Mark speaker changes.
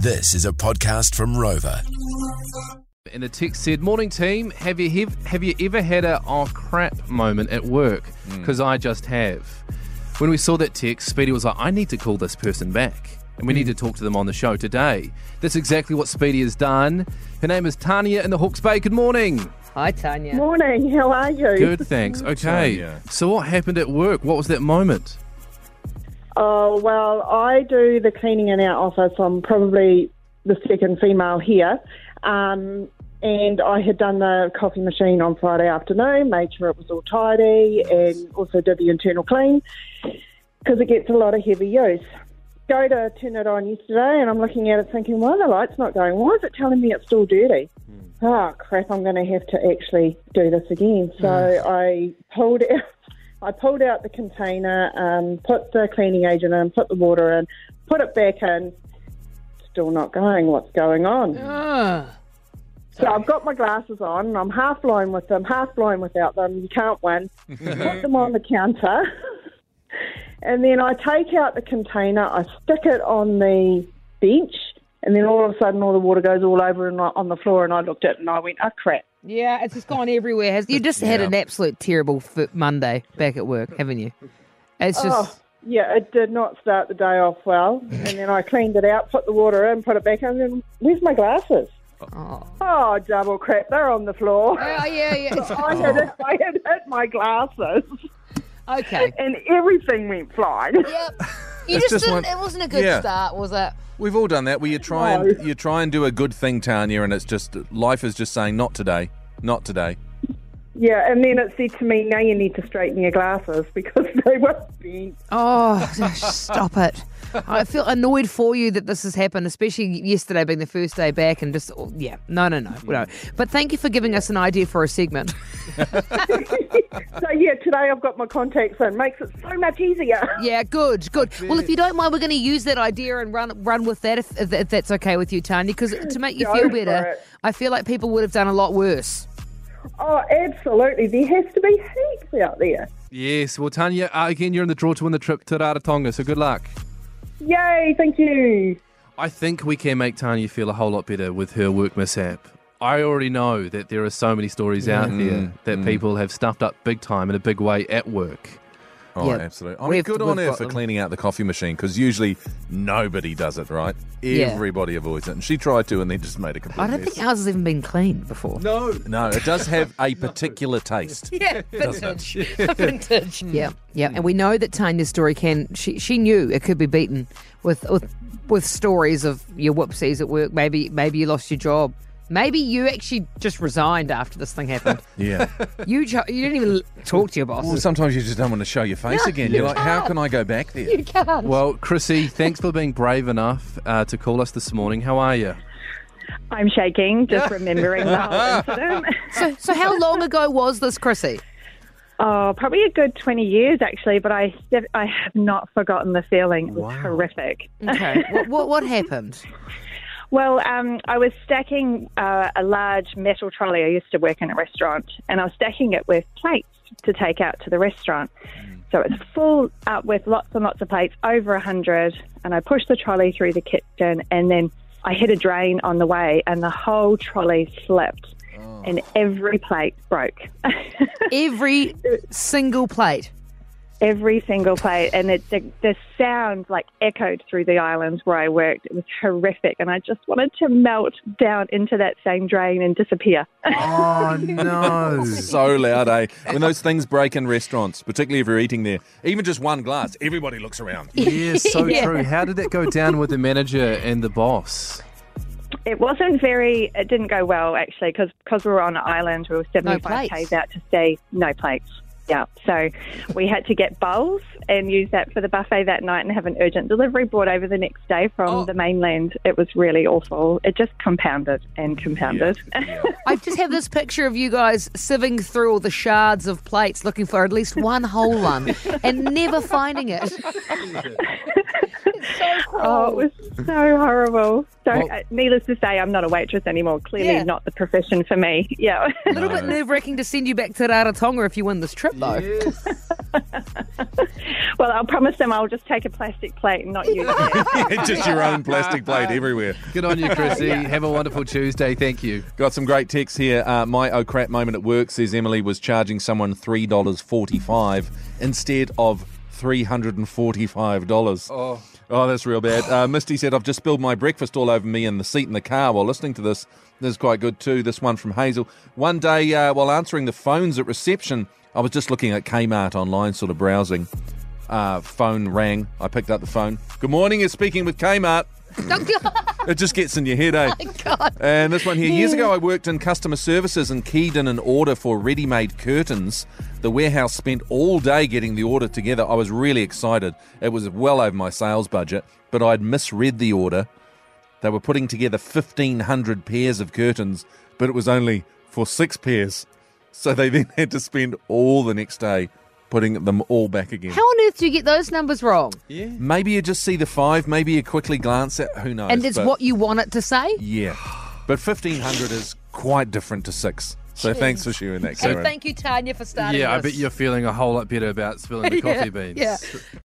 Speaker 1: This is a podcast from Rova.
Speaker 2: And the text said, "Morning team, have you hev- have you ever had a oh crap moment at work? Hmm. Because I just have." When we saw that text, Speedy was like, "I need to call this person back, and we need hmm. to talk to them on the show today." That's exactly what Speedy has done. Her name is Tanya in the Hawke's Bay. Good morning.
Speaker 3: Hi, Tanya.
Speaker 4: Morning, how are you?
Speaker 2: Good, thanks. Okay.
Speaker 5: Tanya.
Speaker 2: So what happened at work? What was that moment?
Speaker 4: Oh, well, I do the cleaning in our office. I'm probably the second female here. Um, and I had done the coffee machine on Friday afternoon, made sure it was all tidy, and also did the internal clean because it gets a lot of heavy use. Go to turn it on yesterday, and I'm looking at it thinking, why the light's not going? Why is it telling me it's still dirty? Oh, crap, I'm going to have to actually do this again. So hmm. I pulled out. I pulled out the container, um, put the cleaning agent in, put the water in, put it back in. Still not going. What's going on?
Speaker 3: Ah.
Speaker 4: So I've got my glasses on, and I'm half blind with them, half blind without them. You can't win. Put them on the counter, and then I take out the container, I stick it on the bench, and then all of a sudden, all the water goes all over and on the floor. And I looked at it and I went, "Oh crap!"
Speaker 3: Yeah, it's just gone everywhere. Has you just had
Speaker 5: Yeah.
Speaker 3: an absolute terrible f- Monday back at work, haven't you? It's
Speaker 4: Oh,
Speaker 3: just
Speaker 4: yeah, it did not start the day off well. And then I cleaned it out, put the water in, put it back in, and then where's my glasses?
Speaker 3: oh,
Speaker 4: Oh, double crap! They're on the floor.
Speaker 3: oh yeah, yeah. It's-
Speaker 4: I had, I had hit my glasses,
Speaker 3: okay.
Speaker 4: and everything went flying.
Speaker 3: Yep. You
Speaker 5: It's
Speaker 3: just,
Speaker 5: just
Speaker 3: didn't.
Speaker 5: one-
Speaker 3: It wasn't a good
Speaker 5: Yeah.
Speaker 3: start, was it?
Speaker 5: We've all done that where you try
Speaker 4: No.
Speaker 5: and you try and do a good thing, Tanya, and it's just life is just saying not today, not today.
Speaker 4: Yeah, and then it said to me, "Now you need to straighten your glasses because they were bent."
Speaker 3: Oh, stop it. I feel annoyed for you that this has happened, especially yesterday being the first day back and just, oh, yeah, no, no, no, no. But thank you for giving us an idea for a segment.
Speaker 4: So yeah, today I've got my contacts in. Makes it so much easier.
Speaker 3: Yeah, good, good. Well, if you don't mind, we're going to use that idea and run run with that if, if, if that's okay with you, Tanya, because to make you
Speaker 4: Go
Speaker 3: feel better,
Speaker 4: it.
Speaker 3: I feel like people would have done a lot worse.
Speaker 4: Oh, absolutely. There has to be heaps out there.
Speaker 2: Yes. Well, Tanya, uh, again, you're in the draw to win the trip to Rarotonga, so good luck.
Speaker 4: Yay! Thank you.
Speaker 2: I think we can make Tanya feel a whole lot better with her work mishap. I already know that there are so many stories out there that people have stuffed up big time in a big way at work.
Speaker 5: Oh,
Speaker 3: Yeah.
Speaker 5: absolutely. I mean,
Speaker 3: We've-
Speaker 5: good on her for
Speaker 3: them.
Speaker 5: cleaning out the coffee machine because usually nobody does it, right?
Speaker 3: Yeah.
Speaker 5: Everybody avoids it, and she tried to, and then just made a complete
Speaker 3: I don't
Speaker 5: mess.
Speaker 3: think ours has even been cleaned before.
Speaker 5: No, no, it does have a particular taste.
Speaker 3: Yeah, vintage. vintage. Yeah, yeah. And we know that Tanya's story can, she, she knew it could be beaten with, with, with stories of your whoopsies at work. Maybe, maybe you lost your job. Maybe you actually just resigned after this thing happened.
Speaker 5: Yeah.
Speaker 3: you, jo- you didn't even talk to your boss.
Speaker 5: Well, sometimes you just don't want to show your face again. You're like, how can I go back there?
Speaker 3: you can't.
Speaker 2: Well, Chrissy, thanks for being brave enough uh, to call us this morning. How are you?
Speaker 6: I'm shaking just remembering the whole incident.
Speaker 3: So, so how long ago was this, Chrissy?
Speaker 6: Oh, probably a good 20 years actually, but I I have not forgotten the feeling. It was horrific.
Speaker 3: Okay. what, what, what happened?
Speaker 6: Well, um, I was stacking uh, a large metal trolley. I used to work in a restaurant, and I was stacking it with plates to take out to the restaurant. So it's full up with lots and lots of plates, over a hundred. And I pushed the trolley through the kitchen, and then I hit a drain on the way, and the whole trolley slipped, and every plate broke.
Speaker 3: Every single plate.
Speaker 6: Every single plate, and it, the, the sound like echoed through the islands where I worked. It was horrific, and I just wanted to melt down into that same drain and disappear.
Speaker 5: Oh no! so loud, eh? When those things break in restaurants, particularly if you're eating there, even just one glass, everybody looks around.
Speaker 2: Yeah, so
Speaker 3: Yeah.
Speaker 2: true. How did that go down with the manager and the boss?
Speaker 6: It wasn't very. It didn't go well actually, because we were on an island. We were seventy five
Speaker 3: plates.
Speaker 6: k's out to sea, no plates. Yeah, so we had to get bowls and use that for the buffet that night and have an urgent delivery brought over the next day from
Speaker 2: Oh.
Speaker 6: the mainland. It was really awful. It just compounded and compounded.
Speaker 3: I just have this picture of you guys sieving through all the shards of plates looking for at least one whole one and never finding it. it's so cool.
Speaker 6: Oh, it was so horrible. So,
Speaker 2: Well-
Speaker 6: uh, needless to say, I'm not a waitress anymore. Clearly,
Speaker 3: Yeah.
Speaker 6: not the profession for me. Yeah.
Speaker 3: a little bit nerve wracking to send you back to Rarotonga if you win this trip, though.
Speaker 6: well, I'll promise them I'll just take a plastic plate and not use it.
Speaker 5: just your own plastic plate everywhere.
Speaker 2: Good on you, Chrissy. Have a wonderful Tuesday. Thank you.
Speaker 5: Got some great texts here. Uh, my oh crap moment at work says Emily was charging someone three dollars forty-five instead of three hundred and forty-five dollars.
Speaker 2: Oh.
Speaker 5: Oh, that's real bad. Uh, Misty said, I've just spilled my breakfast all over me in the seat in the car while listening to this. This is quite good too. This one from Hazel. One day, uh, while answering the phones at reception, I was just looking at Kmart online, sort of browsing. Uh, phone rang. I picked up the phone. Good morning, you're speaking with Kmart. It just gets in your head, eh?
Speaker 3: God.
Speaker 5: And this one here. Years ago, I worked in customer services and keyed in an order for ready made curtains. The warehouse spent all day getting the order together. I was really excited. It was well over my sales budget, but I'd misread the order. They were putting together 1,500 pairs of curtains, but it was only for six pairs. So they then had to spend all the next day putting them all back again.
Speaker 3: How on earth do you get those numbers wrong? Yeah.
Speaker 5: Maybe you just see the five, maybe you quickly glance at who knows.
Speaker 3: And it's
Speaker 5: but-
Speaker 3: what you want it to say?
Speaker 5: Yeah. But 1500 is quite different to six. So thanks for sharing that,
Speaker 3: Hey,
Speaker 5: Karen.
Speaker 3: thank you, Tanya, for starting
Speaker 2: Yeah, I
Speaker 3: this.
Speaker 2: bet you're feeling a whole lot better about spilling the
Speaker 3: Yeah,
Speaker 2: coffee beans.
Speaker 3: yeah.